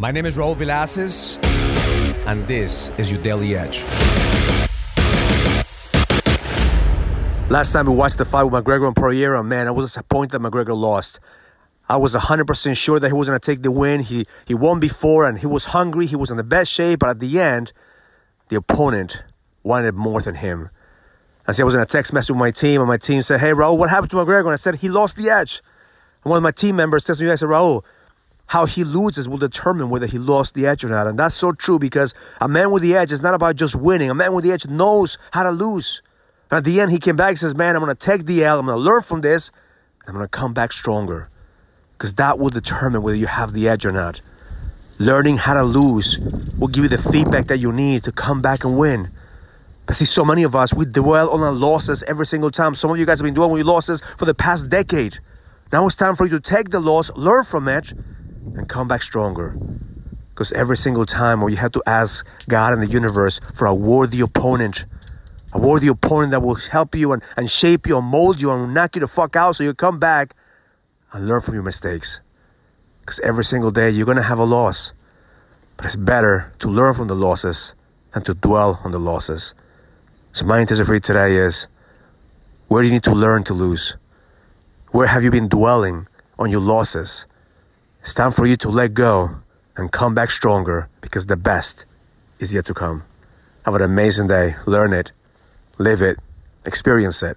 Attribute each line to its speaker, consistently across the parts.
Speaker 1: My name is Raul Villacis, and this is your Daily Edge.
Speaker 2: Last time we watched the fight with McGregor and Poirier, man, I was disappointed that McGregor lost. I was 100% sure that he was going to take the win. He, he won before and he was hungry. He was in the best shape, but at the end, the opponent wanted more than him. I said I was in a text message with my team, and my team said, Hey, Raul, what happened to McGregor? And I said, He lost the edge. And one of my team members says to me, I said, Raul, how he loses will determine whether he lost the edge or not. And that's so true because a man with the edge is not about just winning. A man with the edge knows how to lose. And at the end, he came back and says, Man, I'm going to take the L. I'm going to learn from this. I'm going to come back stronger. Because that will determine whether you have the edge or not. Learning how to lose will give you the feedback that you need to come back and win. But see, so many of us, we dwell on our losses every single time. Some of you guys have been dwelling on your losses for the past decade. Now it's time for you to take the loss, learn from it, and come back stronger. Because every single time where you have to ask God and the universe for a worthy opponent, a worthy opponent that will help you and, and shape you and mold you and knock you the fuck out so you come back and learn from your mistakes. Because every single day you're to have a loss. But it's better to learn from the losses than to dwell on the losses. So my intention for you today is where do you need to learn to lose? Where have you been dwelling on your losses? It's time for you to let go and come back stronger because the best is yet to come. Have an amazing day. Learn it, live it, experience it.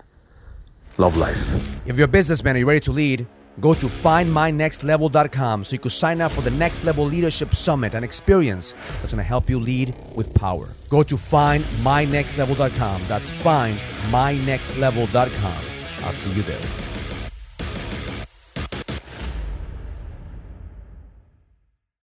Speaker 2: Love life.
Speaker 1: If you're a businessman and you're ready to lead, go to findmynextlevel.com so you can sign up for the Next Level Leadership Summit, an experience that's going to help you lead with power. Go to findmynextlevel.com. That's findmynextlevel.com. I'll see you there.